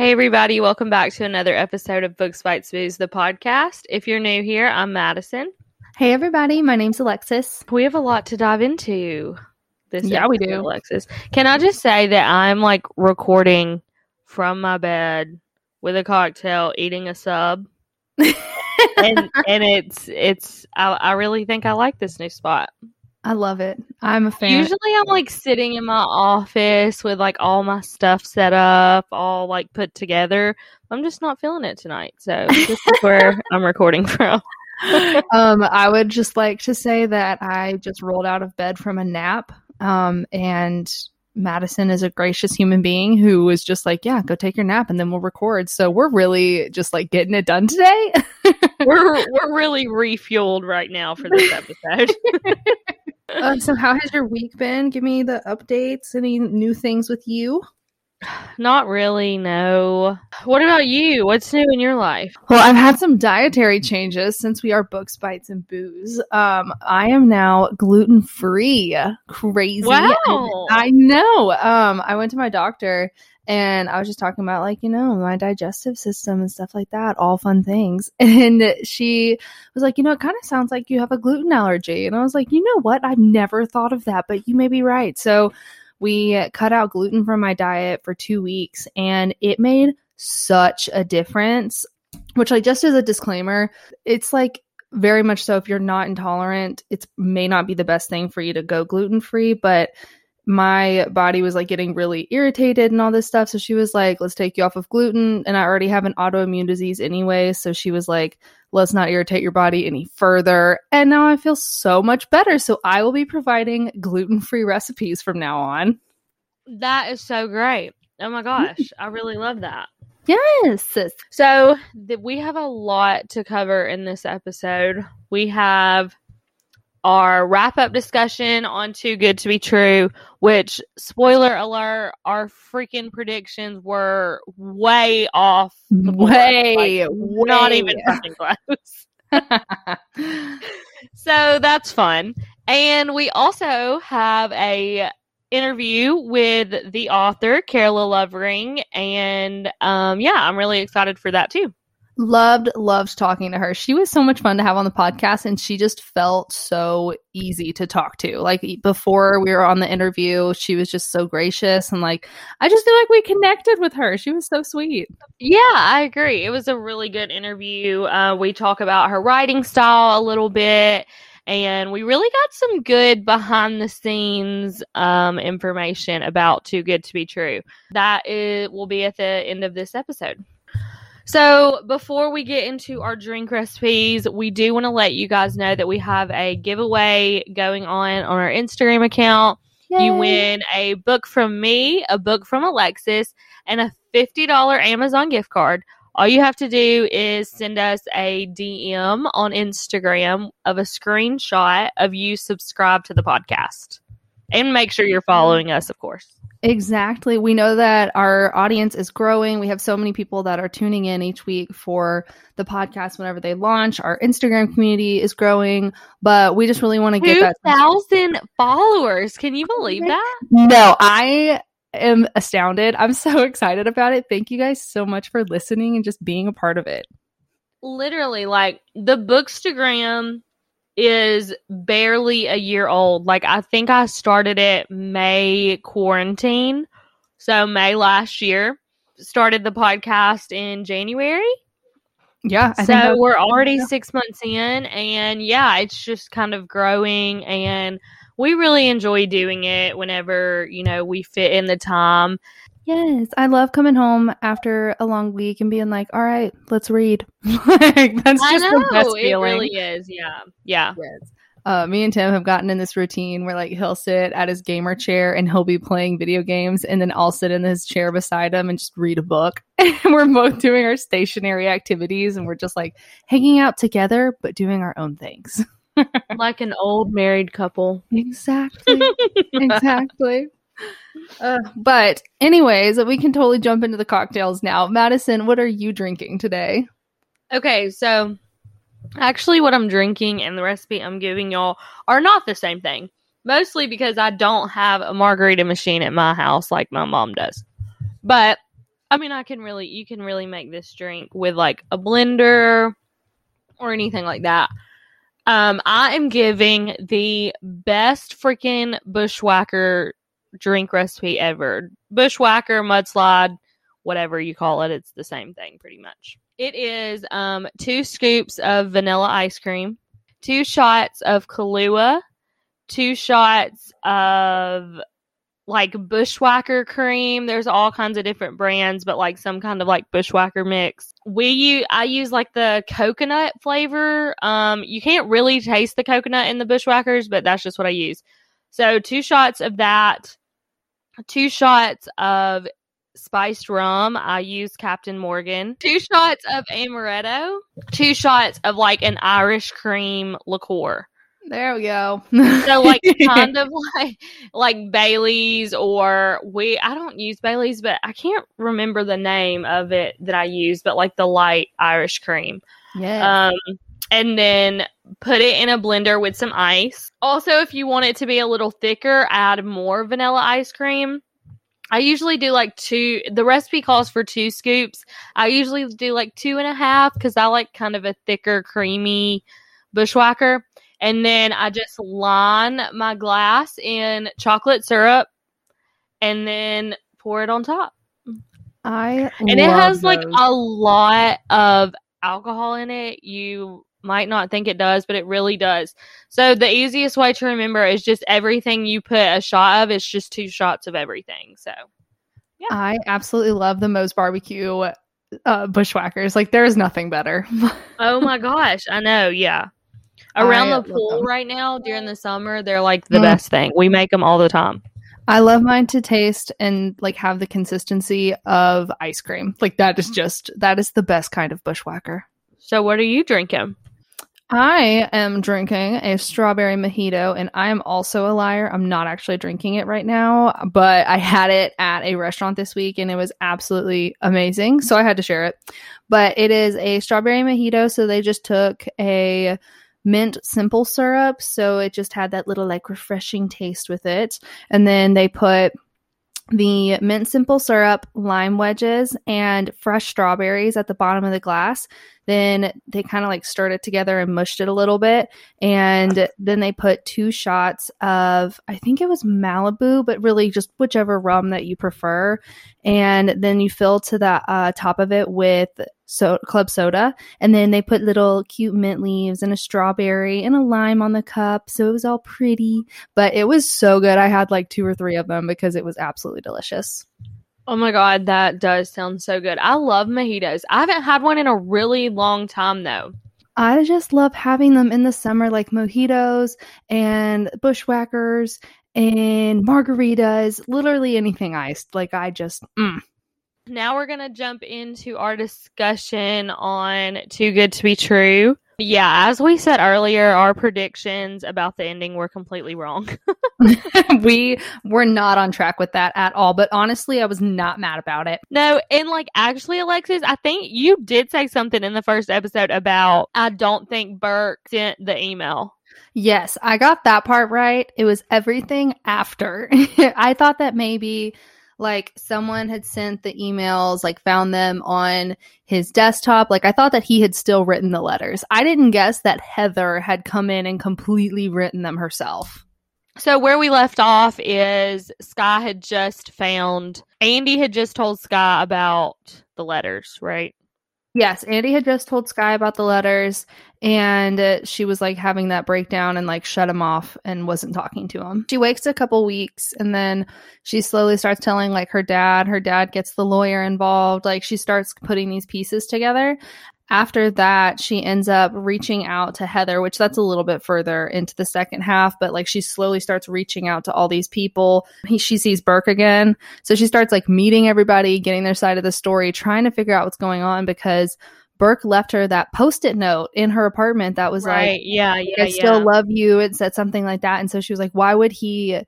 Hey, everybody, welcome back to another episode of Books Bites Booze, the podcast. If you're new here, I'm Madison. Hey, everybody, my name's Alexis. We have a lot to dive into this Yeah, we do. Alexis. Can I just say that I'm like recording from my bed with a cocktail, eating a sub, and and it's it's I, I really think I like this new spot. I love it. I'm a fan. Usually I'm like sitting in my office with like all my stuff set up, all like put together. I'm just not feeling it tonight. So this is where I'm recording from. um, I would just like to say that I just rolled out of bed from a nap. Um, and Madison is a gracious human being who was just like, yeah, go take your nap and then we'll record. So we're really just like getting it done today. We're we're really refueled right now for this episode. Uh, so how has your week been? Give me the updates. Any new things with you? not really, no. What about you? What's new in your life? Well, I've had some dietary changes since we are books, bites, and booze. Um, I am now gluten free. Crazy. Wow. I know. Um, I went to my doctor and I was just talking about like, you know, my digestive system and stuff like that, all fun things. And she was like, you know, it kind of sounds like you have a gluten allergy. And I was like, you know what? I've never thought of that, but you may be right. So we cut out gluten from my diet for two weeks and it made such a difference. Which, like, just as a disclaimer, it's like very much so if you're not intolerant, it may not be the best thing for you to go gluten free, but my body was like getting really irritated and all this stuff. So she was like, let's take you off of gluten. And I already have an autoimmune disease anyway. So she was like, let's not irritate your body any further. And now I feel so much better. So I will be providing gluten free recipes from now on. That is so great. Oh my mm-hmm. gosh, I really love that. Yes. So th- we have a lot to cover in this episode. We have our wrap up discussion on Too Good to Be True, which, spoiler alert, our freaking predictions were way off. the board. Way, not even fucking close. So that's fun. And we also have a interview with the author, Carola Lovering. And um, yeah, I'm really excited for that too. Loved loved talking to her she was so much fun to have on the podcast and she just felt so easy to talk to like before we were on the interview she was just so gracious and like i just feel like we connected with her she was so sweet Yeah, I agree. It was a really good interview. Uh, we talk about her writing style a little bit, and we really got some good behind the scenes um, information about Too Good to Be True. That is, will be at the end of this episode. So, before we get into our drink recipes, we do want to let you guys know that we have a giveaway going on on our Instagram account. You win a book from me, a book from Alexis, and a $50 Amazon gift card. All you have to do is send us a DM on Instagram of a screenshot of you subscribe to the podcast. And make sure you're following us, of course. Exactly. We know that our audience is growing. We have so many people that are tuning in each week for the podcast whenever they launch. Our Instagram community is growing, but we just really want to get that 2,000 followers. Can you believe that? No, I am astounded. I'm so excited about it. Thank you guys so much for listening and just being a part of it. literally like the bookstagram is barely a year old. Like i think i started it may quarantine. So may last year. Started the podcast in january. Yeah, I so we're already yeah. six months in and yeah it's just kind of growing and we really enjoy doing it whenever you know we fit in the time yes, I love coming home after a long week and being like, "All right, let's read." like, that's i just know the best it feeling. really is yeah yeah Yes. Uh, me and Tim have gotten in this routine where like he'll sit at his gamer chair and he'll be playing video games, and then I'll sit in his chair beside him and just read a book. and we're both doing our stationary activities, and we're just like hanging out together, but doing our own things. like an old married couple Exactly. exactly. Uh, but anyways, we can totally jump into the cocktails now. Madison, what are you drinking today? Okay, so actually, what I'm drinking and the recipe I'm giving y'all are not the same thing. Mostly because I don't have a margarita machine at my house like my mom does. But I mean, I can really, you can really make this drink with like a blender or anything like that. Um, I am giving the best freaking bushwhacker drink recipe ever. Bushwhacker, mudslide, whatever you call it, it's the same thing pretty much. It is um, two scoops of vanilla ice cream, two shots of Kahlua, two shots of like bushwhacker cream. There's all kinds of different brands, but like some kind of like bushwhacker mix. We use I use like the coconut flavor. Um, you can't really taste the coconut in the bushwhackers, but that's just what I use. So two shots of that, two shots of spiced rum. I use Captain Morgan. Two shots of amaretto. Two shots of like an Irish cream liqueur. There we go. So like kind of like like Bailey's or we I don't use Bailey's, but I can't remember the name of it that I use, but like the light Irish cream. yeah. Um and then put it in a blender with some ice. Also, if you want it to be a little thicker, add more vanilla ice cream. I usually do like two. The recipe calls for two scoops. I usually do like two and a half because I like kind of a thicker, creamy bushwhacker. And then I just line my glass in chocolate syrup and then pour it on top. I And it has like a lot of alcohol in it. You might not think it does, but it really does. So the easiest way to remember is just everything you put a shot of, it's just two shots of everything. So yeah. I absolutely love the Moe's barbecue uh, bushwhackers. Like there is nothing better. Oh my gosh, I know, yeah. Around I the pool right now during the summer, they're like the Mm. best thing. We make them all the time. I love mine to taste and like have the consistency of ice cream. Like that is just that is the best kind of bushwhacker. So what are you drinking? I am drinking a strawberry mojito and I am also a liar. I'm not actually drinking it right now, but I had it at a restaurant this week and it was absolutely amazing. So I had to share it. But it is a strawberry mojito. So they just took a mint simple syrup. So it just had that little like refreshing taste with it. And then they put the mint simple syrup, lime wedges, and fresh strawberries at the bottom of the glass. Then they kind of like stirred it together and mushed it a little bit. And then they put two shots of, I think it was Malibu, but really just whichever rum that you prefer. And then you fill to the uh, top of it with so club soda. And then they put little cute mint leaves and a strawberry and a lime on the cup. So it was all pretty, but it was so good. I had like two or three of them because it was absolutely delicious. Oh my god, that does sound so good. I love mojitos. I haven't had one in a really long time though. I just love having them in the summer, like mojitos and bushwhackers and margaritas, literally anything iced. Like I just, mm. Now we're gonna jump into our discussion on Too Good to Be True. Yeah, as we said earlier, our predictions about the ending were completely wrong. we were not on track with that at all. But honestly, I was not mad about it. no, and like actually, Alexis, I think you did say something in the first episode about I don't think Burke sent the email. Yes, I got that part right. It was everything after. I thought that maybe like someone had sent the emails, like found them on his desktop. Like I thought that he had still written the letters. I didn't guess that Heather had come in and completely written them herself. So where we left off is Sky had just found Andy had just told Sky about the letters, right? Yes, Andy had just told Sky about the letters, and uh, she was like having that breakdown and like shut him off and wasn't talking to him. She wakes a couple weeks and then she slowly starts telling like her dad. Her dad gets the lawyer involved. Like she starts putting these pieces together. After that, she ends up reaching out to Heather, which that's a little bit further into the second half, but like she slowly starts reaching out to all these people. He, she sees Burke again. So she starts like meeting everybody, getting their side of the story, trying to figure out what's going on because Burke left her that post-it note in her apartment that was right. like, yeah, yeah, I yeah. still love you. It said something like that. And so she was like, why would he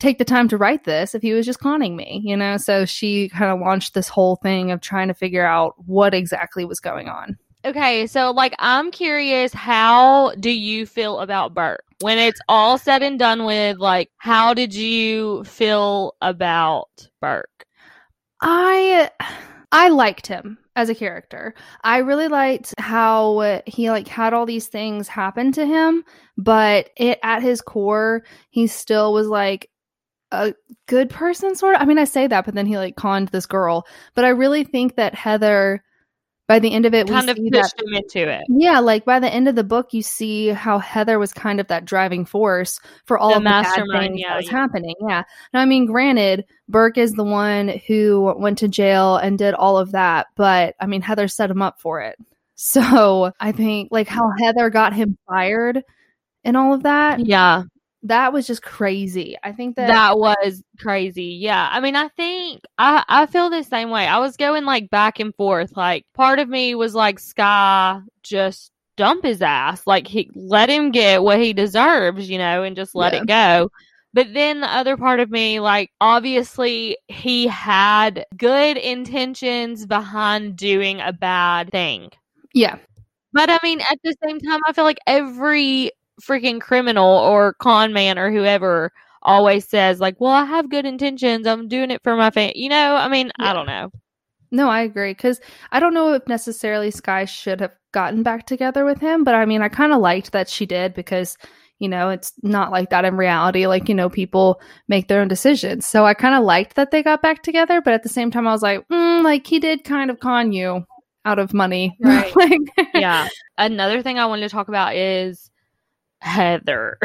take the time to write this if he was just conning me? You know? So she kind of launched this whole thing of trying to figure out what exactly was going on. Okay, so like I'm curious, how do you feel about Burke when it's all said and done with? Like, how did you feel about Burke? I I liked him as a character. I really liked how he like had all these things happen to him, but it at his core, he still was like a good person sort of. I mean, I say that, but then he like conned this girl. But I really think that Heather by the end of it, kind of pushed that, him into it. Yeah, like by the end of the book, you see how Heather was kind of that driving force for all the of the bad things yeah, that was yeah. happening. Yeah. Now, I mean, granted, Burke is the one who went to jail and did all of that, but I mean, Heather set him up for it. So I think like how Heather got him fired and all of that. Yeah that was just crazy. I think that that was crazy. Yeah. I mean, I think I I feel the same way. I was going like back and forth. Like part of me was like Sky just dump his ass. Like he let him get what he deserves, you know, and just let yeah. it go. But then the other part of me, like, obviously he had good intentions behind doing a bad thing. Yeah. But I mean, at the same time, I feel like every freaking criminal or con man or whoever always says like, "Well, I have good intentions. I'm doing it for my family." You know, I mean, yeah. I don't know. No, I agree because I don't know if necessarily Sky should have gotten back together with him, but I mean, I kind of liked that she did because you know it's not like that in reality. Like you know, people make their own decisions, so I kind of liked that they got back together. But at the same time, I was like, mm, like he did kind of con you out of money, right? like, yeah. Another thing I wanted to talk about is Heather.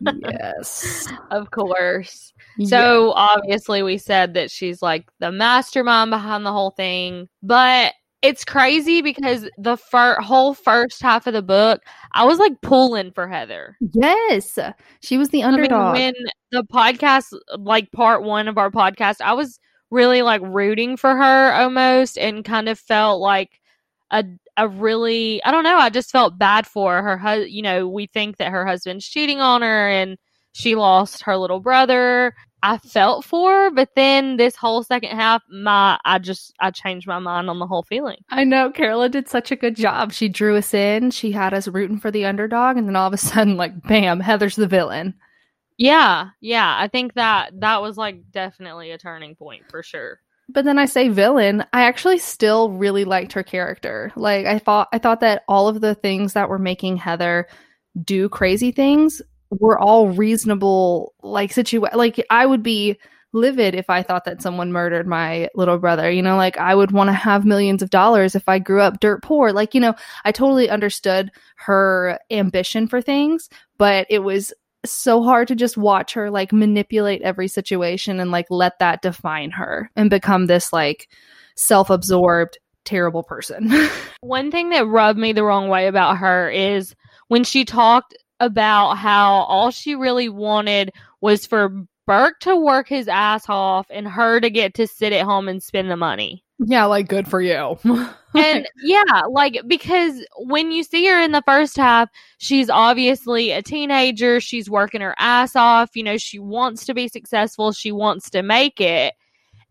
yes. Of course. So obviously we said that she's like the mastermind behind the whole thing, but it's crazy because the fir- whole first half of the book, I was like pulling for Heather. Yes. She was the underdog. I mean, when the podcast like part 1 of our podcast, I was really like rooting for her almost and kind of felt like a a really I don't know, I just felt bad for her. You know, we think that her husband's cheating on her and she lost her little brother. I felt for her, but then this whole second half, my I just I changed my mind on the whole feeling. I know Carola did such a good job. She drew us in. She had us rooting for the underdog, and then all of a sudden, like bam, Heather's the villain. Yeah, yeah. I think that that was like definitely a turning point for sure but then I say villain, I actually still really liked her character. Like I thought I thought that all of the things that were making Heather do crazy things were all reasonable like situa like I would be livid if I thought that someone murdered my little brother. You know, like I would want to have millions of dollars if I grew up dirt poor. Like, you know, I totally understood her ambition for things, but it was so hard to just watch her like manipulate every situation and like let that define her and become this like self-absorbed terrible person. One thing that rubbed me the wrong way about her is when she talked about how all she really wanted was for Burke to work his ass off and her to get to sit at home and spend the money. Yeah, like good for you. and yeah, like because when you see her in the first half, she's obviously a teenager. She's working her ass off. You know, she wants to be successful. She wants to make it.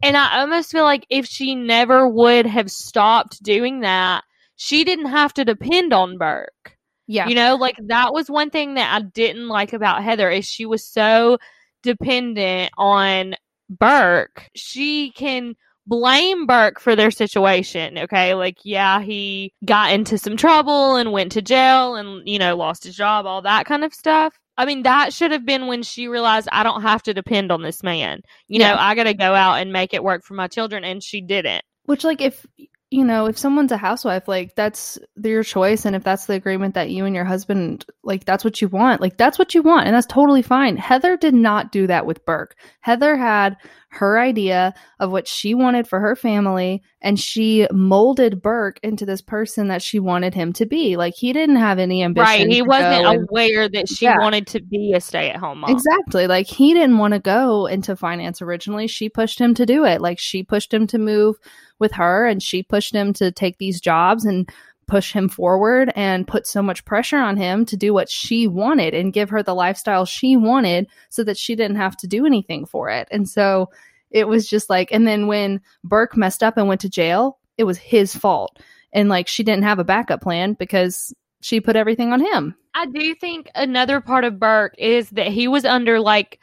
And I almost feel like if she never would have stopped doing that, she didn't have to depend on Burke. Yeah. You know, like that was one thing that I didn't like about Heather is she was so dependent on Burke. She can blame Burke for their situation. Okay. Like, yeah, he got into some trouble and went to jail and, you know, lost his job, all that kind of stuff. I mean, that should have been when she realized I don't have to depend on this man. You yeah. know, I got to go out and make it work for my children. And she didn't. Which, like, if you know, if someone's a housewife, like that's your choice. And if that's the agreement that you and your husband, like that's what you want, like that's what you want. And that's totally fine. Heather did not do that with Burke. Heather had her idea of what she wanted for her family and she molded Burke into this person that she wanted him to be. Like he didn't have any ambition. Right. He wasn't aware that she yeah. wanted to be a stay at home mom. Exactly. Like he didn't want to go into finance originally. She pushed him to do it. Like she pushed him to move with her and she pushed him to take these jobs and push him forward and put so much pressure on him to do what she wanted and give her the lifestyle she wanted so that she didn't have to do anything for it. And so it was just like, and then when Burke messed up and went to jail, it was his fault. And like she didn't have a backup plan because she put everything on him. I do think another part of Burke is that he was under like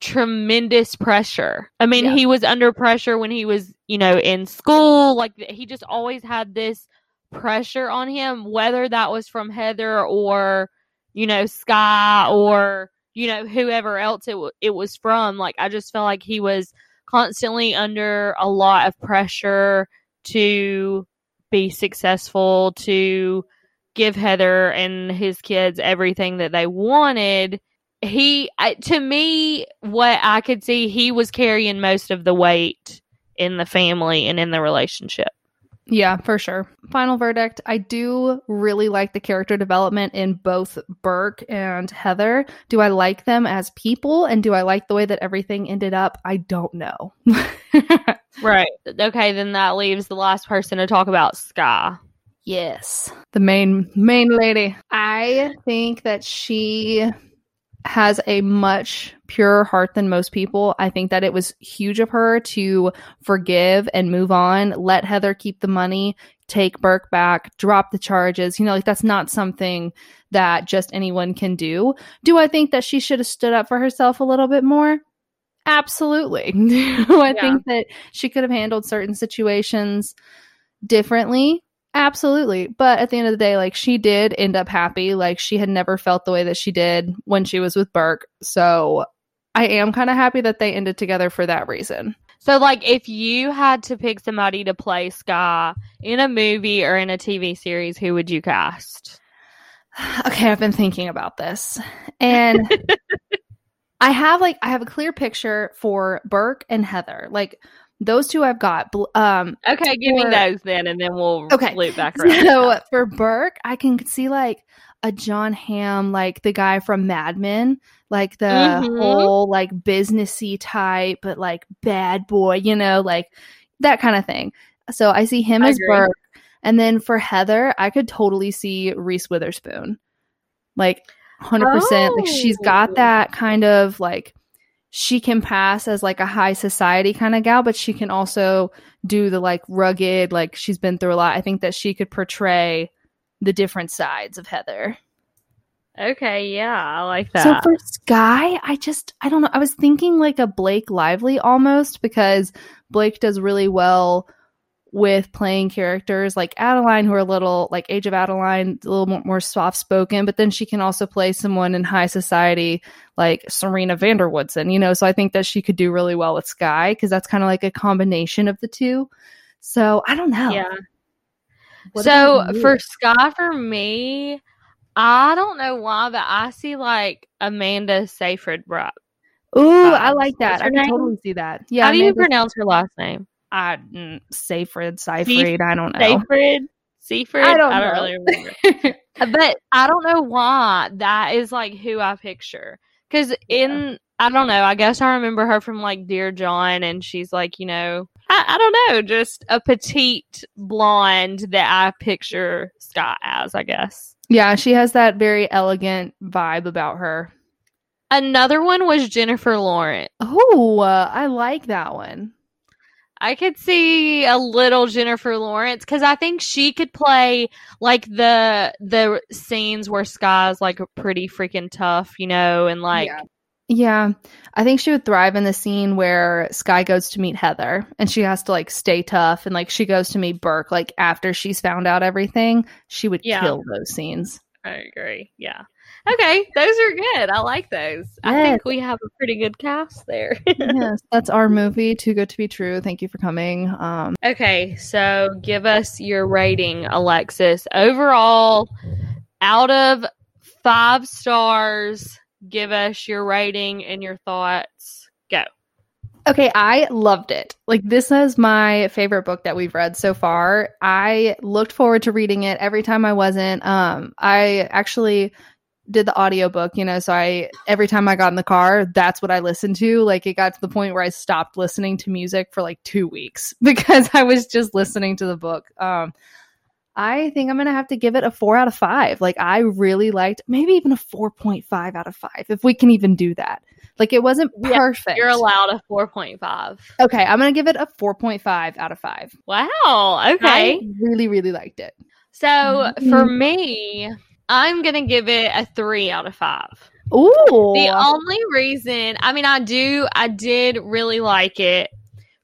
tremendous pressure. I mean, Yeah. he was under pressure when he was, you know, in school. Like he just always had this pressure on him, whether that was from Heather or, you know, Sky or, you know, whoever else it, w- it was from. Like, I just felt like he was constantly under a lot of pressure to be successful, to give Heather and his kids everything that they wanted. He, I- to me, what I could see, he was carrying most of the weight in the family and in the relationship. Yeah, for sure. Final verdict. I do really like the character development in both Burke and Heather. Do I like them as people and do I like the way that everything ended up? I don't know. Right. Okay, then that leaves the last person to talk about Sky. yes. The main main lady. I think that she has a much purer heart than most people. I think that it was huge of her to forgive and move on, let Heather keep the money, take Burke back, drop the charges. You know, like that's not something that just anyone can do. Do I think that she should have stood up for herself a little bit more? Absolutely. I Yeah. think that she could have handled certain situations differently? Absolutely. But at the end of the day, like she did end up happy. Like she had never felt the way that she did when she was with Burke. So I am kind of happy that they ended together for that reason. So, like, if you had to pick somebody to play Scar in a movie or in a TV series, who would you cast? Okay, I've been thinking about this. And I have like I have a clear picture for Burke and Heather. Like those two I've got. Um Okay, give For- me those then, and then we'll Okay. loop back around. So for Burke, I can see like a John Hamm, like the guy from Mad Men, like the Mhm. whole like businessy type, but like bad boy, you know, like that kind of thing. So I see him I as agree. Burke, and then for Heather, I could totally see Reese Witherspoon, like hundred percent. Like she's got that kind of like she can pass as like a high society kind of gal, but she can also do the like rugged, like she's been through a lot. I think that she could portray the different sides of Heather. Okay, yeah, I like that. So for Sky, I just I don't know. I was thinking like a Blake Lively almost because Blake does really well with playing characters like Adaline who are a little like Age of Adaline, a little more, more soft spoken, but then she can also play someone in high society like Serena van der Woodsen, you know. So I think that she could do really well with Sky because that's kind of like a combination of the two. So I don't know. yeah. What so for Sky, for me, I don't know why, but I see like Amanda Seyfried. Right? Ooh, I um, like that. I her can name? totally see that. Yeah, How do you pronounce her last name? I mm, Seyfried, Seyfried. I don't know. Seyfried. Seyfried. I don't really remember. but I don't know why that is like who I picture. Because in I don't know. I guess I remember her from like Dear John, and she's like you know I, I don't know, just a petite blonde that I picture Scott as. I guess yeah, she has that very elegant vibe about her. another one was Jennifer Lawrence. Oh, uh, I like that one. I could see a little Jennifer Lawrence because I think she could play like the the scenes where Sky's like pretty freaking tough, you know, and like Yeah. Yeah, I think she would thrive in the scene where Sky goes to meet Heather and she has to like stay tough and like she goes to meet Burke like after she's found out everything. She would Yeah. kill those scenes. I agree. Yeah. Okay, those are good. I like those. I think we have a pretty good cast there. yes, that's our movie. Too good to be true. Thank you for coming. Um, okay, so give us your rating, Alexis. Overall, out of five stars, give us your rating and your thoughts. Go. Okay, I loved it. Like this is my favorite book that we've read so far. I looked forward to reading it every time I wasn't. Um I actually did the audiobook, you know, so I every time I got in the car, that's what I listened to. Like it got to the point where I stopped listening to music for like 2 weeks because I was just listening to the book. Um I think I'm going to have to give it a 4 out of 5. Like I really liked maybe even a 4.5 out of 5 if we can even do that. Like it wasn't Yeah, perfect. You're allowed a 4.5. Okay, I'm gonna give it a 4.5 out of 5. Wow. Okay. I really, really liked it. So Mhm. for me, I'm gonna give it a three out of five. Ooh. The only reason, I mean, I do, I did really like it.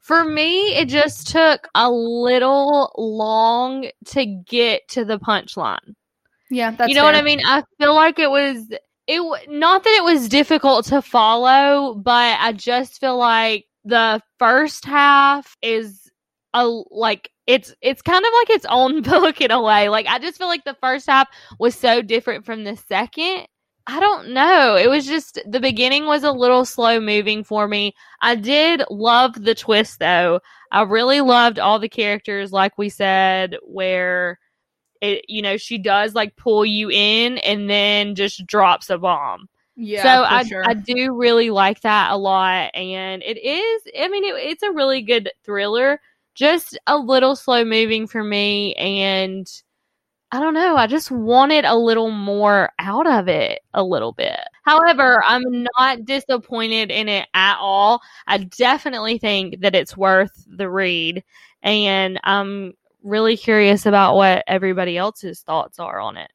For me, it just took a little long to get to the punchline. yeah, that's you know what I mean? I feel like it was it not that it was difficult to follow, but I just feel like the first half is a like it's it's kind of like its own book in a way. Like I just feel like the first half was so different from the second. I don't know. It was just the beginning was a little slow moving for me. I did love the twist though. I really loved all the characters like we said where it you know she does like pull you in and then just drops a bomb. Yeah, so I sure. I do really like that a lot and it is I mean it, it's a really good thriller. Just a little slow moving for me and I don't know. I just wanted a little more out of it a little bit. However, I'm not disappointed in it at all. I definitely think that it's worth the read. And I'm really curious about what everybody else's thoughts are on it.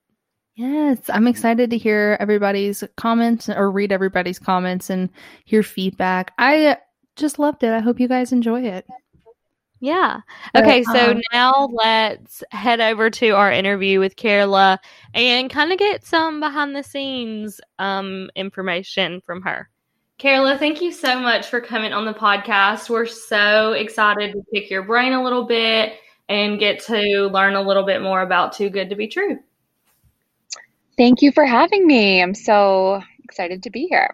Yes, I'm excited to hear everybody's comments or read everybody's comments and hear feedback. I just loved it. I hope you guys enjoy it. Yeah. But, Okay, so um, now let's head over to our interview with Carla and kind of get some behind the scenes um, information from her. Carla, thank you so much for coming on the podcast. We're so excited to pick your brain a little bit and get to learn a little bit more about Too Good to Be True. Thank you for having me. I'm so excited to be here.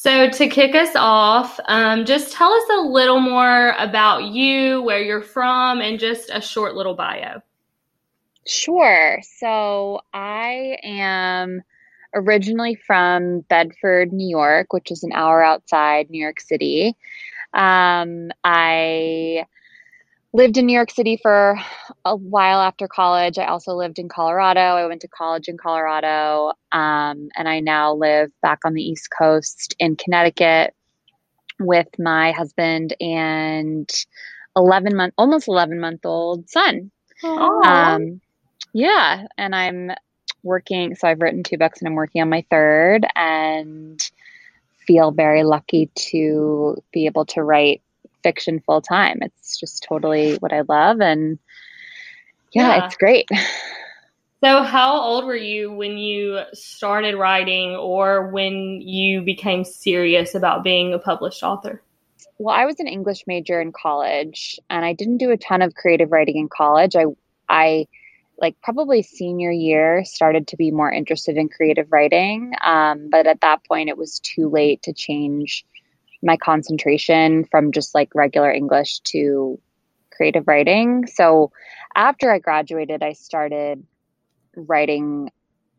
So, to kick us off, um, just tell us a little more about you, where you're from, and just a short little bio. Sure. So I am originally from Bedford, New York, which is an hour outside New York City. Um, I lived in New York City for a while after college. I also lived in Colorado. I went to college in Colorado. Um, and I now live back on the East Coast in Connecticut with my husband and 11 month, almost 11 month old son. Um, yeah, and I'm working. So I've written two books, and I'm working on my third, and feel very lucky to be able to write fiction full time. It's just totally what I love, and yeah, Yeah. it's great. So, how old were you when you started writing or when you became serious about being a published author? Well, I was an English major in college, and I didn't do a ton of creative writing in college. I, I, like probably senior year, started to be more interested in creative writing. Um, but at that point, it was too late to change my concentration from just like regular English to creative writing. So after I graduated, I started writing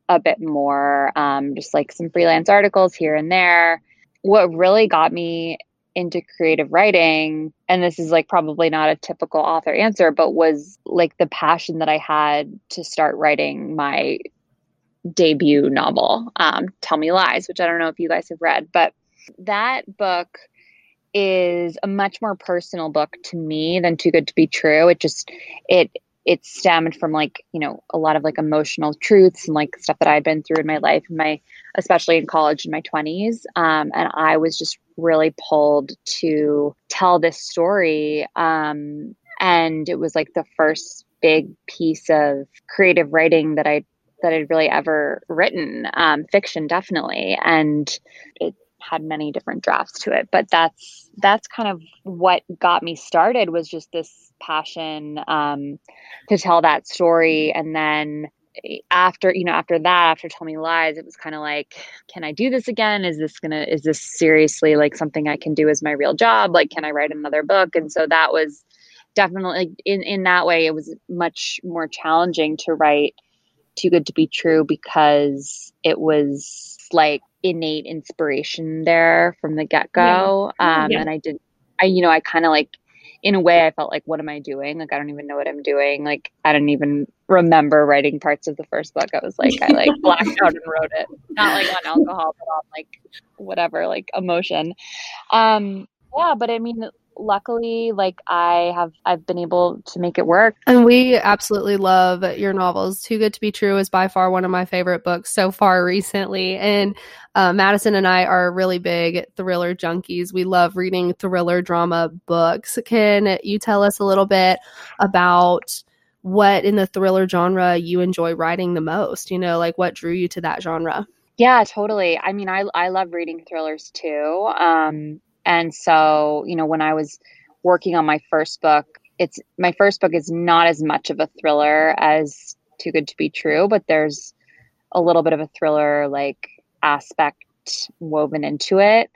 a bit more, um, just like some freelance articles here and there. What really got me into creative writing, and this is like probably not a typical author answer, but was like the passion that I had to start writing my debut novel, um, Tell Me Lies, which I don't know if you guys have read, but that book is a much more personal book to me than Too Good to Be True. It just it it stemmed from like you know a lot of like emotional truths and like stuff that I'd been through in my life, in my especially in college in my twenties, um, and I was just really pulled to tell this story. Um, and it was like the first big piece of creative writing that I that I'd really ever written, um, fiction definitely, and it had many different drafts to it. But that's that's kind of what got me started was just this passion um, to tell that story, and then after you know after that after tell me lies it was kind of like can i do this again? Is this gonna is this seriously like something i can do as my real job? Like can i write another book? And so that was definitely in in that way it was much more challenging to write too good to be true because it was like innate inspiration there from the get-go. Um Yeah. and i did i you know i kind of like in a way i felt like what am i doing? Like i don't even know what i'm doing. Like i don't even remember writing parts of the first book. I was like i like blacked out and wrote it. Not like on alcohol but on like whatever like emotion. Um yeah but i mean luckily, like I have, I've been able to make it work. And we absolutely love your novels. Too Good to Be True is by far one of my favorite books so far recently. And uh, Madison and I are really big thriller junkies. We love reading thriller drama books. Can you tell us a little bit about what in the thriller genre you enjoy writing the most? You know, like what drew you to that genre? Yeah, totally. I mean, I I love reading thrillers too. Um, and so, you know, when I was working on my first book, it's my first book is not as much of a thriller as Too Good to Be True, but there's a little bit of a thriller like aspect woven into it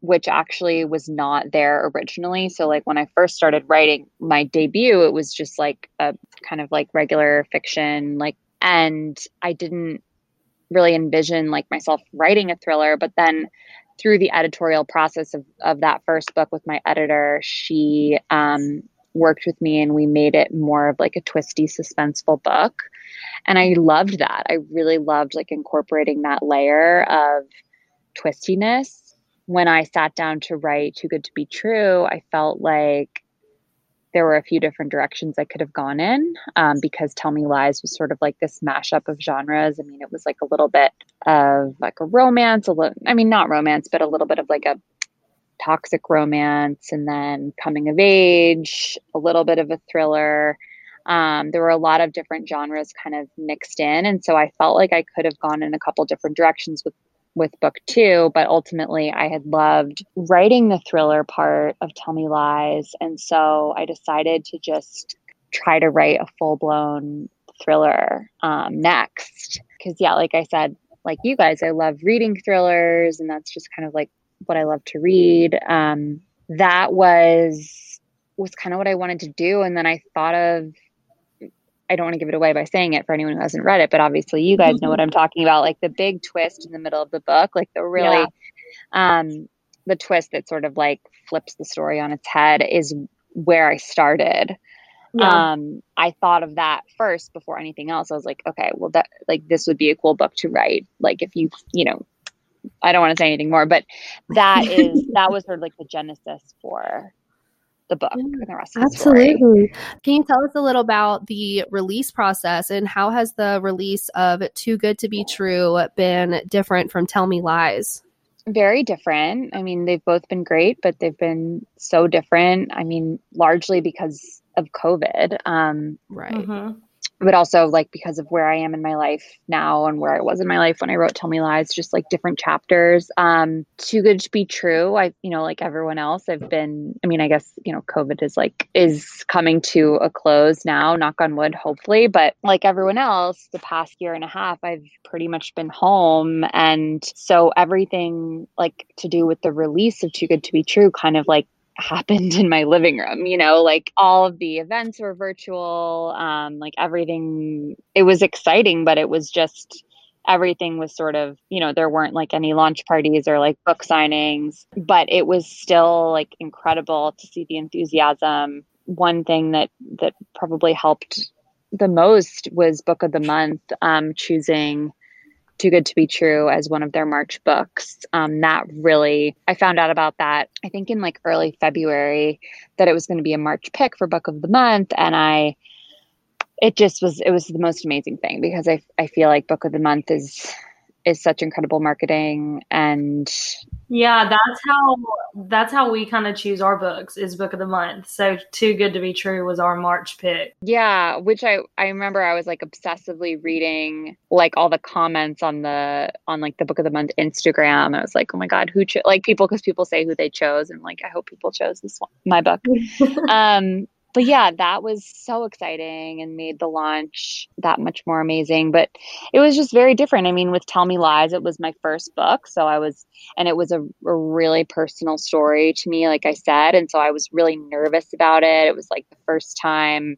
which actually was not there originally. So like when I first started writing my debut, it was just like a kind of like regular fiction, like and I didn't really envision like myself writing a thriller, but then through the editorial process of, of that first book with my editor, she um, worked with me and we made it more of like a twisty, suspenseful book. And I loved that. I really loved like incorporating that layer of twistiness when I sat down to write Too Good to Be True, I felt like there were a few different directions I could have gone in um, because Tell Me Lies was sort of like this mashup of genres. I mean, it was like a little bit of like a romance, a little, I mean, not romance, but a little bit of like a toxic romance and then coming of age, a little bit of a thriller. Um, there were a lot of different genres kind of mixed in. And so I felt like I could have gone in a couple different directions with with book two, but ultimately I had loved writing the thriller part of Tell Me Lies. And so I decided to just try to write a full blown thriller um, next. Because, yeah, like I said, like you guys, I love reading thrillers, and that's just kind of like what I love to read. Um, that was was kind of what I wanted to do. And then I thought of I don't want to give it away by saying it for anyone who hasn't read it, but obviously you guys know what I'm talking about. Like the big twist in the middle of the book, like the really, yeah. um, the twist that sort of like flips the story on its head is where I started. Yeah. Um, I thought of that first before anything else. I was like, okay, well, that like this would be a cool book to write. Like if you, you know, I don't want to say anything more, but that is that was sort of like the genesis for the book and the rest of the Absolutely. Can you tell us a little about the release process and how has the release of Too Good to Be True been different from Tell Me Lies? Very different. I mean, they've both been great, but they've been so different. I mean, largely because of COVID. Um, right. Mm-hmm but also like because of where I am in my life now and where I was in my life when I wrote Tell Me Lies, just like different chapters. Um, too good to be true. I, you know, like everyone else, I've been, I mean, I guess, you know, COVID is like, is coming to a close now, knock on wood, hopefully. But like everyone else, the past year and a half, I've pretty much been home. And so everything like to do with the release of Too Good to Be True kind of like happened in my living room you know like all of the events were virtual um like everything it was exciting but it was just everything was sort of you know there weren't like any launch parties or like book signings but it was still like incredible to see the enthusiasm. One thing that that probably helped the most was book of the month um choosing too Good to Be True as one of their March books. Um, that really, I found out about that, I think in like early February, that it was going to be a March pick for Book of the Month. And I, it just was, it was the most amazing thing because I, I feel like Book of the Month is is such incredible marketing and yeah that's how that's how we kind of choose our books is book of the month. So too good to be true was our march pick. Yeah which i i remember i was like obsessively reading like all the comments on the on like the book of the month instagram. I was like oh my god who cho-? like people because people say who they chose and like i hope people chose this one my book. Um but yeah, that was so exciting and made the launch that much more amazing. But it was just very different. I mean, with Tell Me Lies, it was my first book. So I was, and it was a, a really personal story to me, like I said. And so I was really nervous about it. It was like the first time.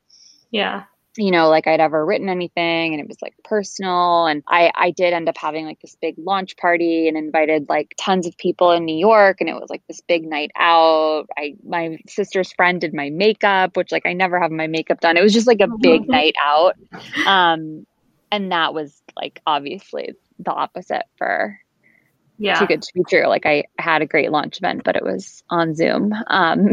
Yeah you know like i'd ever written anything and it was like personal and i i did end up having like this big launch party and invited like tons of people in new york and it was like this big night out i my sister's friend did my makeup which like i never have my makeup done it was just like a big night out um and that was like obviously the opposite for Yeah. too good to be true. Like I had a great launch event, but it was on Zoom. Um,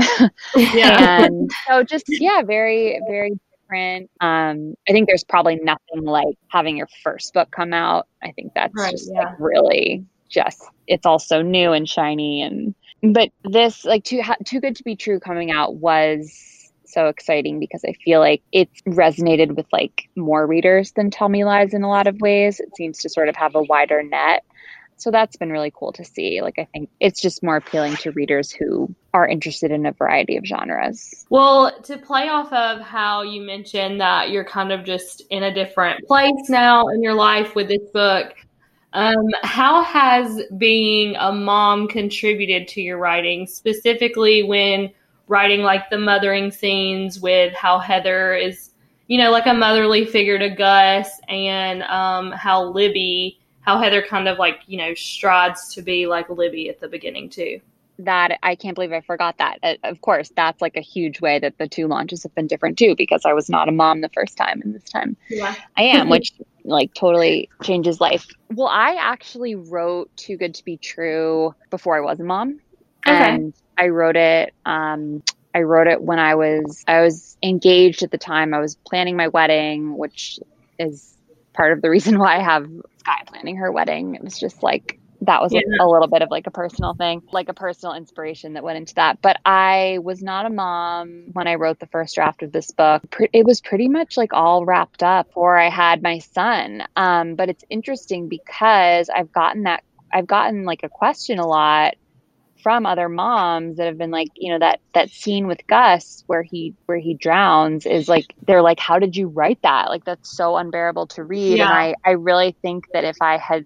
Yeah. and so just yeah, very very different. Um, I think there's probably nothing like having your first book come out. I think that's Right, just yeah. like really just it's all so new and shiny and but this like too ha- too good to be true coming out was so exciting because I feel like it's resonated with like more readers than Tell Me Lies in a lot of ways. It seems to sort of have a wider net. So that's been really cool to see. Like I think it's just more appealing to readers who are interested in a variety of genres. Well, to play off of how you mentioned that you're kind of just in a different place now in your life with this book, um, how has being a mom contributed to your writing, specifically when writing like the mothering scenes with how Heather is, you know, like a motherly figure to Gus, and um, how Libby, how Heather kind of like, you know, strides to be like Libby at the beginning too. That I can't believe I forgot that. Uh, Of course, that's like a huge way that the two launches have been different too, because I was not a mom the first time, and this time Yeah. I am, which like totally changes life. Well, I actually wrote Too Good to Be True before I was a mom. Okay. And I wrote it um I wrote it when I was I was engaged at the time. I was planning my wedding, which is part of the reason why I have Sky planning her wedding. It was just like that was Yeah. a little bit of like a personal thing, like a personal inspiration that went into that. But I was not a mom when I wrote the first draft of this book. It was pretty much like all wrapped up before I had my son. Um, but it's interesting because I've gotten that I've gotten like a question a lot from other moms that have been like, you know, that that scene with Gus where he where he drowns is like they're like, how did you write that? Like that's so unbearable to read. Yeah. And I I really think that if I had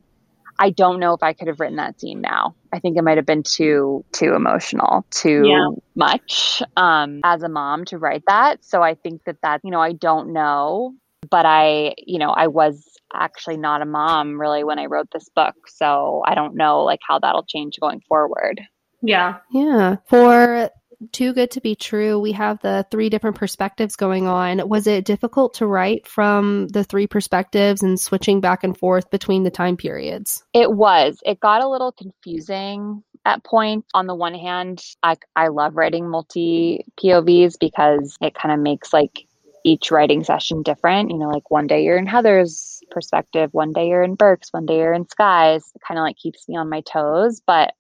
I don't know if I could have written that scene now. I think it might have been too too emotional, too Yeah. much um, as a mom to write that. So I think that that you know I don't know, but I you know I was actually not a mom really when I wrote this book, so I don't know like how that'll change going forward. Yeah. Yeah. For Too Good to Be True, we have the three different perspectives going on. Was it difficult to write from the three perspectives and switching back and forth between the time periods? It was. It got a little confusing at points. On the one hand, I I love writing multi POVs because it kind of makes like each writing session different. You know, like one day you're in Heather's perspective, one day you're in Burke's, one day you're in Sky's. It kind of like keeps me on my toes, but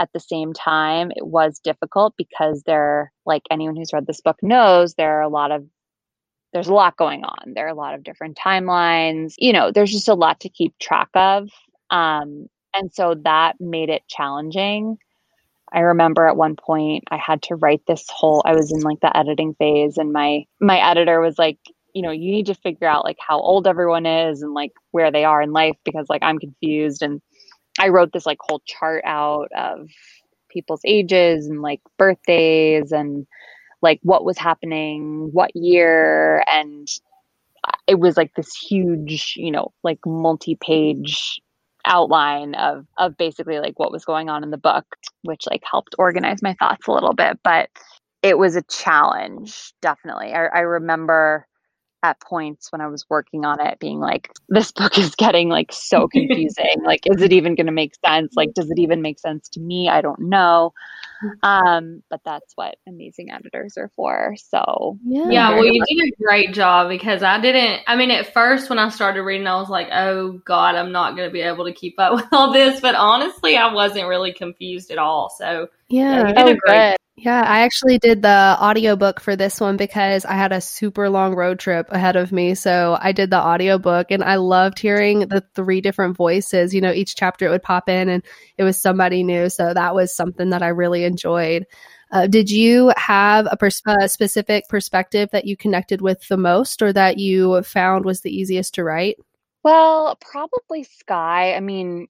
at the same time, it was difficult because there, like anyone who's read this book knows, there are a lot of there's a lot going on. There are a lot of different timelines. You know, there's just a lot to keep track of. Um, and so that made it challenging. I remember at one point I had to write this whole I was in like the editing phase and my my editor was like, you know, you need to figure out like how old everyone is and like where they are in life because like I'm confused and I wrote this like whole chart out of people's ages and like birthdays and like what was happening, what year, and it was like this huge, you know, like multi-page outline of of basically like what was going on in the book, which like helped organize my thoughts a little bit. But it was a challenge, definitely. I, I remember at points when I was working on it being like, this book is getting like so confusing. like, is it even going to make sense? Like, does it even make sense to me? I don't know. Um, but that's what amazing editors are for. So Yeah, yeah well, you did a great job because I didn't. I mean, at first when I started reading, I was like, "Oh God, I'm not going to be able to keep up with all this." But honestly, I wasn't really confused at all. So Yeah. you did a oh, great. good. Yeah, I actually did the audiobook for this one because I had a super long road trip ahead of me. So I did the audiobook and I loved hearing the three different voices. You know, each chapter it would pop in and it was somebody new. So that was something that I really enjoyed. Uh, did you have a, pers- a specific perspective that you connected with the most or that you found was the easiest to write? Well, probably Sky. I mean,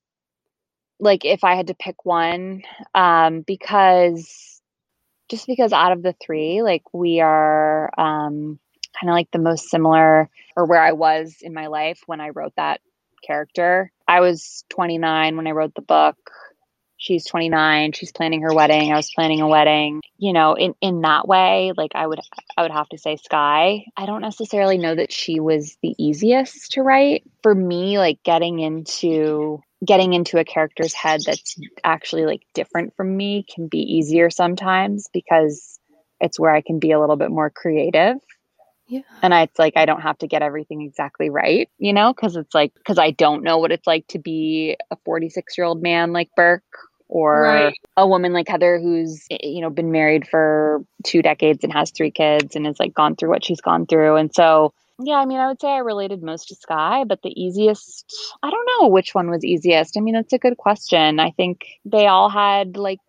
like if I had to pick one, um, because just because out of the three, like we are um, kind of like the most similar, or where I was in my life when I wrote that character. I was 29 when I wrote the book. She's 29. She's planning her wedding. I was planning a wedding. You know, in in that way, like I would I would have to say Sky. I don't necessarily know that she was the easiest to write. For me, like getting into getting into a character's head that's actually like different from me can be easier sometimes because it's where I can be a little bit more creative. Yeah. And I, it's like I don't have to get everything exactly right, you know, because it's like because I don't know what it's like to be a 46 year old man like Burke or Right. a woman like Heather who's eh, you know been married for two decades and has three kids and has like gone through what she's gone through. And so yeah, I mean, I would say I related most to Sky, but the easiest, I don't know which one was easiest. I mean, that's a good question. I think they all had like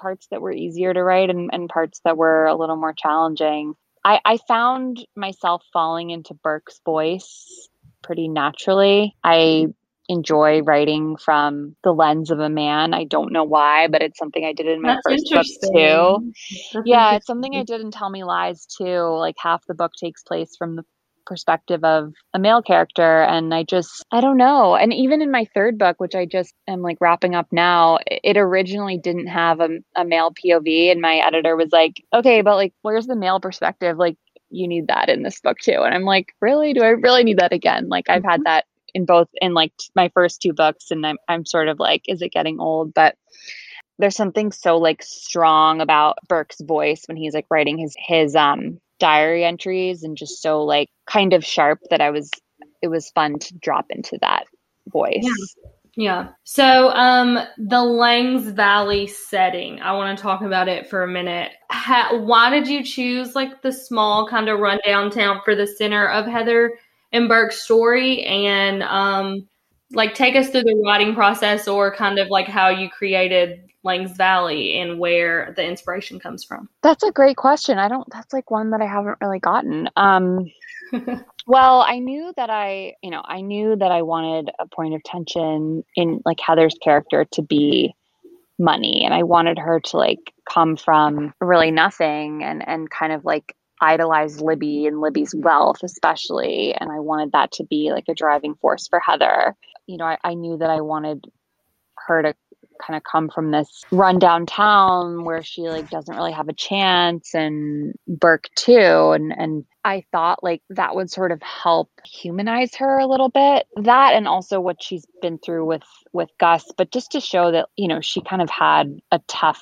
parts that were easier to write and, and parts that were a little more challenging. I, I found myself falling into Burke's voice pretty naturally. I enjoy writing from the lens of a man. I don't know why, but it's something I did in my That's first book too. That's Yeah, it's something I did in Tell Me Lies too. Like half the book takes place from the perspective of a male character and I just I don't know. And even in my third book, which I just am like wrapping up now, it originally didn't have a, a male POV and my editor was like, "Okay, but like where's the male perspective? Like you need that in this book too." And I'm like, "Really? Do I really need that again?" Like I've had mm-hmm. that in both in like my first two books and I'm I'm sort of like, is it getting old? But there's something so like strong about Burke's voice when he's like writing his his um diary entries and just so like kind of sharp that I was it was fun to drop into that voice. Yeah. So, um, the Langs Valley setting, I want to talk about it for a minute. Ha- why did you choose like the small kind of rundown town for the center of Heather and Burke's story? And, um, like take us through the writing process or kind of like how you created Langs Valley and where the inspiration comes from. That's a great question. I don't that's like one that I haven't really gotten. Um Well, I knew that I, you know, I knew that I wanted a point of tension in like Heather's character to be money and I wanted her to like come from really nothing and and kind of like idolize Libby and Libby's wealth especially. And I wanted that to be like a driving force for Heather. You know, I, I knew that I wanted her to kind of come from this rundown town where she like doesn't really have a chance and Burke too. And and I thought like that would sort of help humanize her a little bit. That and also what she's been through with with Gus but just to show that you know she kind of had a tough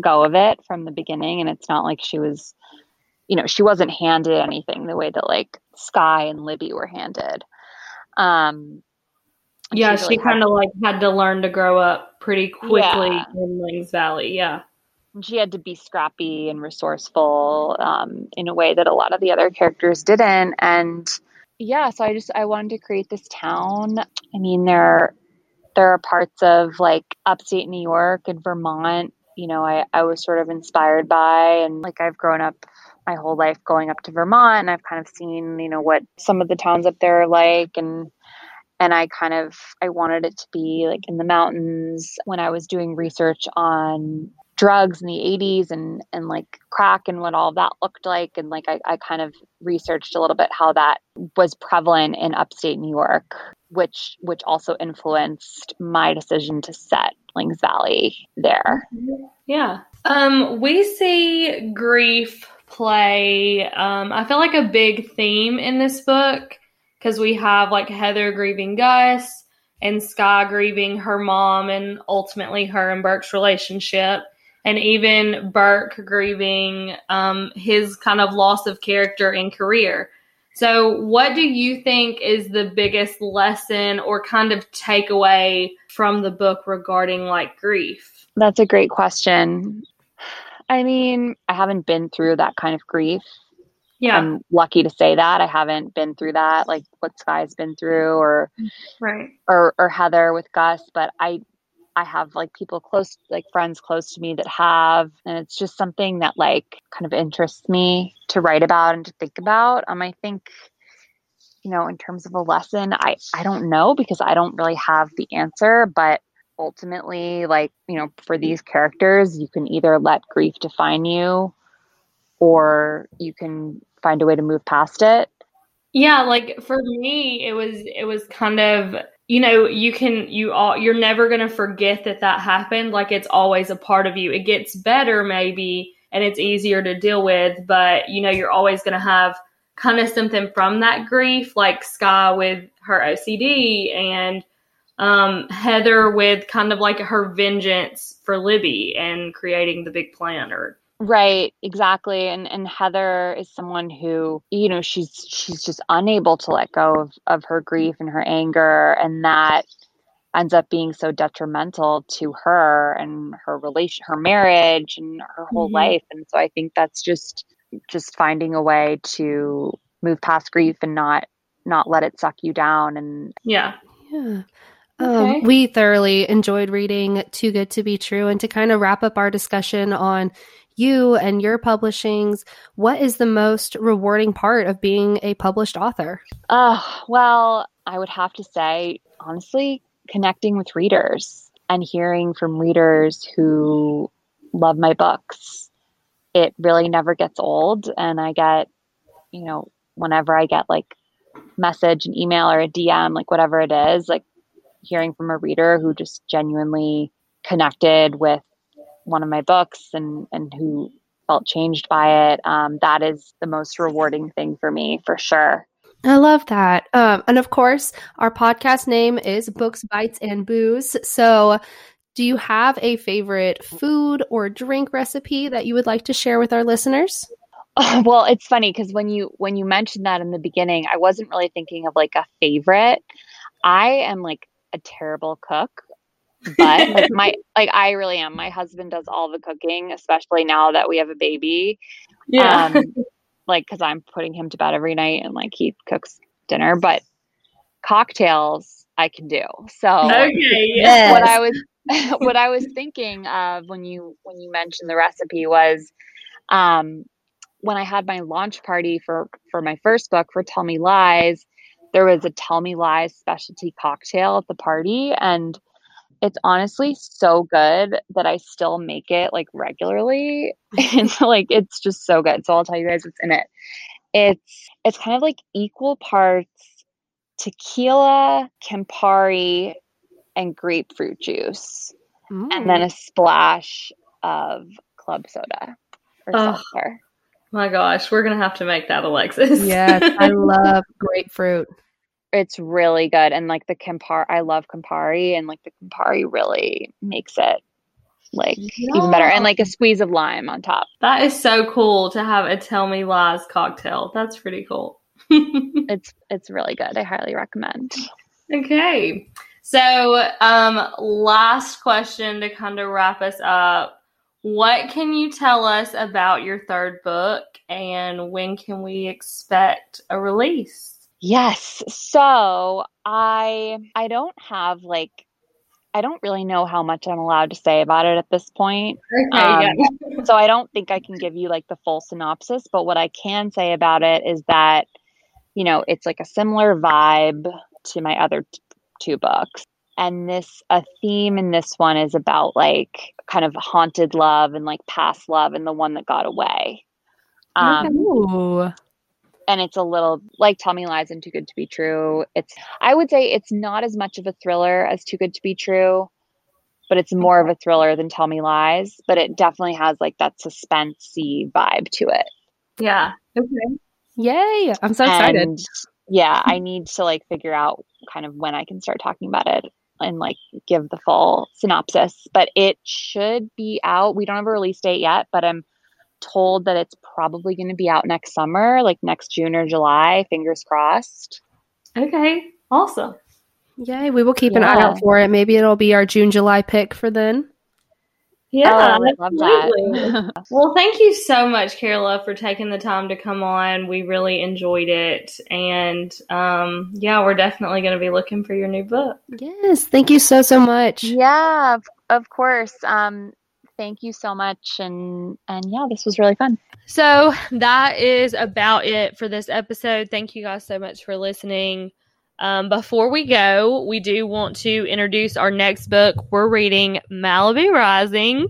go of it from the beginning. And it's not like she was you know she wasn't handed anything the way that like Sky and Libby were handed um Yeah, really she kind of like had to learn to grow up pretty quickly Yeah. in Lings Valley. Yeah. she had to be scrappy and resourceful um, in a way that a lot of the other characters didn't and yeah so i just i wanted to create this town i mean there there are parts of like upstate new york and vermont you know i, I was sort of inspired by and like i've grown up my whole life going up to vermont and i've kind of seen you know what some of the towns up there are like and and I kind of I wanted it to be like in the mountains when I was doing research on drugs in the 80s and and like crack and what all that looked like and like I, I kind of researched a little bit how that was prevalent in upstate New York which which also influenced my decision to set Lings Valley there. Yeah. Um, we see grief play. Um, I feel like a big theme in this book because we have like Heather grieving Gus and Sky grieving her mom and ultimately her and Burke's relationship, and even Burke grieving um, his kind of loss of character and career. So, what do you think is the biggest lesson or kind of takeaway from the book regarding like grief? That's a great question. I mean, I haven't been through that kind of grief. Yeah. I'm lucky to say that I haven't been through that, like what Sky's been through, or Right. or or Heather with Gus. But I I have like people close, like friends close to me that have, and it's just something that like kind of interests me to write about and to think about. Um, I think you know, in terms of a lesson, I I don't know because I don't really have the answer, but ultimately like you know for mm-hmm. these characters you can either let grief define you or you can find a way to move past it Yeah, like for me it was it was kind of you know, you can you all you're never going to forget that that happened, like it's always a part of you. It gets better maybe and it's easier to deal with, but you know, you're always going to have kind of something from that grief like Sky with her OCD and um, Heather with kind of like her vengeance for Libby and creating the big plan or Right, exactly. And and Heather is someone who, you know, she's she's just unable to let go of, of her grief and her anger and that ends up being so detrimental to her and her relation her marriage and her whole Mhm. life. And so I think that's just just finding a way to move past grief and not not let it suck you down and yeah. Yeah. Okay. Um, we thoroughly enjoyed reading Too Good to Be True. And to kind of wrap up our discussion on you and your publishings, what is the most rewarding part of being a published author? Oh, well, I would have to say, honestly, connecting with readers and hearing from readers who love my books. It really never gets old. And I get, you know, whenever I get like message, an email, or a DM, like whatever it is, like hearing from a reader who just genuinely connected with one of my books and and who felt changed by it um, that is the most rewarding thing for me for sure I love that. Um, and of course, our podcast name is Books, Bites, and Booze. So, do you have a favorite food or drink recipe that you would like to share with our listeners? Oh, well, it's funny because when you when you mentioned that in the beginning, I wasn't really thinking of like a favorite. I am like a terrible cook, but like my like I really am. My husband does all the cooking, especially now that we have a baby. Yeah. Um, like because I'm putting him to bed every night and like he cooks dinner, but cocktails I can do. So okay. Yes. what I was what I was thinking of when you when you mentioned the recipe was um when I had my launch party for for my first book for Tell Me Lies, there was a Tell Me Lies specialty cocktail at the party and it's honestly so good that I still make it like regularly and like it's just so good. So I'll tell you guys what's in it. It's it's kind of like equal parts tequila, Campari, and grapefruit juice, and then mm. a splash of club soda or seltzer. My gosh, we're gonna have to make that, Alexis. yes, I love grapefruit. It's really good, and like the Campari, I love Campari, and like the Campari really makes it like even better, and like a squeeze of lime on top. that is so cool to have a Tell Me Lies cocktail. That's pretty cool. It's it's really good. I highly recommend. okay. So, um, last question to kind of wrap us up. What can you tell us about your third book and when can we expect a release? Yes. So I I don't have like I don't really know how much I'm allowed to say about it at this point. Okay, Um, yeah. so I don't think I can give you like the full synopsis, but what I can say about it is that, you know, it's like a similar vibe to my other t- two books. And this, a theme in this one is about like kind of haunted love and like past love and the one that got away. Um, Ooh. and it's a little like Tell Me Lies and Too Good to Be True. It's I would say it's not as much of a thriller as Too Good to Be True, but it's more of a thriller than Tell Me Lies. But it definitely has like that suspensey vibe to it. Yeah. Okay. Yay. I'm so excited. And yeah, I need to like figure out kind of when I can start talking about it and like give the full synopsis. But it should be out. We don't have a release date yet, but I'm told that it's probably going to be out next summer, like next June or July. Fingers crossed. Okay. Awesome. Yay. We will keep an eye out for it. Maybe it'll be our June, July pick for then. Yeah, oh, I love absolutely. that. Well, thank you so much, Carola, for taking the time to come on. We really enjoyed it. And um, yeah, we're definitely going to be looking for your new book. Yes. Thank you so, so much. yeah, of, of course. Um, thank you so much, and and yeah, this was really fun. So that is about it for this episode. Thank you guys so much for listening. Um, before we go, we do want to introduce our next book. We're reading Malibu Rising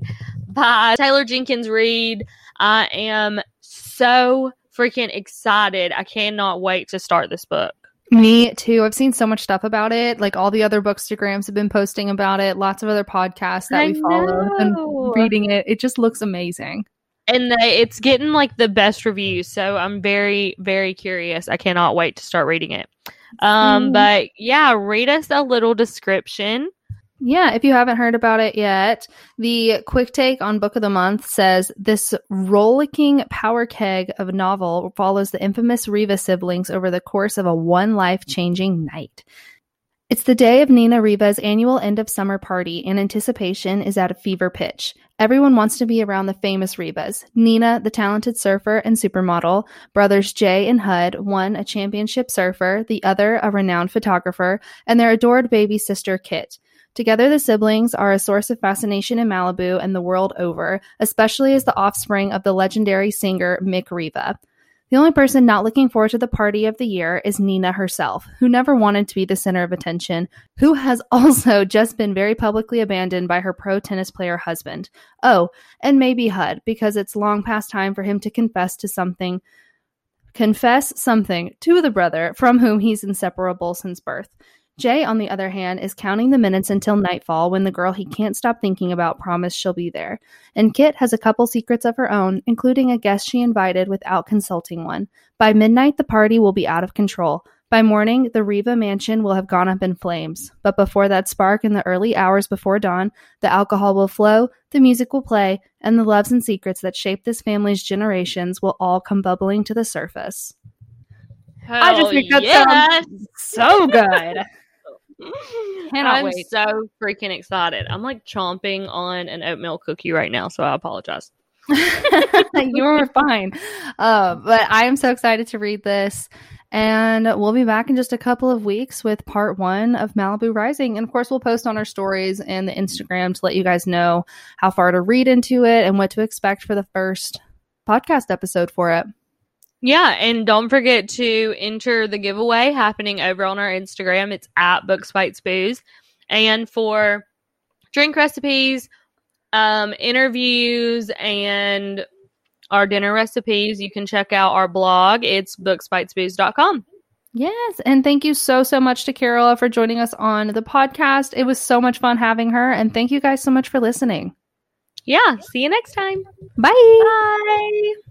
by Taylor Jenkins Reid. I am so freaking excited. I cannot wait to start this book. Me too. I've seen so much stuff about it. Like all the other bookstagrams have been posting about it. Lots of other podcasts that I we follow and reading it. It just looks amazing. And they, it's getting like the best reviews. So I'm very, very curious. I cannot wait to start reading it. Um, Mm. but yeah, read us a little description. Yeah, if you haven't heard about it yet, the quick take on Book of the Month says this rollicking power keg of a novel follows the infamous Riva siblings over the course of a one life changing night. It's the day of Nina Riva's annual end of summer party, and anticipation is at a fever pitch. Everyone wants to be around the famous Rivas Nina, the talented surfer and supermodel, brothers Jay and Hud, one a championship surfer, the other a renowned photographer, and their adored baby sister Kit. Together, the siblings are a source of fascination in Malibu and the world over, especially as the offspring of the legendary singer Mick Riva. The only person not looking forward to the party of the year is Nina herself, who never wanted to be the center of attention, who has also just been very publicly abandoned by her pro tennis player husband. Oh, and maybe Hud, because it's long past time for him to confess to something. Confess something to the brother from whom he's inseparable since birth. Jay, on the other hand, is counting the minutes until nightfall when the girl he can't stop thinking about promised she'll be there. And Kit has a couple secrets of her own, including a guest she invited without consulting one. By midnight, the party will be out of control. By morning, the Riva mansion will have gone up in flames. But before that spark in the early hours before dawn, the alcohol will flow, the music will play, and the loves and secrets that shape this family's generations will all come bubbling to the surface. I just think that yes. So good. Cannot I'm wait. so freaking excited. I'm like chomping on an oatmeal cookie right now, so I apologize. you were fine. Uh, but I am so excited to read this. And we'll be back in just a couple of weeks with part one of Malibu Rising. And of course, we'll post on our stories and the Instagram to let you guys know how far to read into it and what to expect for the first podcast episode for it. Yeah, and don't forget to enter the giveaway happening over on our Instagram. It's at Books Bites Booze. And for drink recipes, um, interviews, and our dinner recipes, you can check out our blog. It's booksbitesbooze.com. Yes. And thank you so, so much to Carola for joining us on the podcast. It was so much fun having her. And thank you guys so much for listening. Yeah, see you next time. Bye. Bye.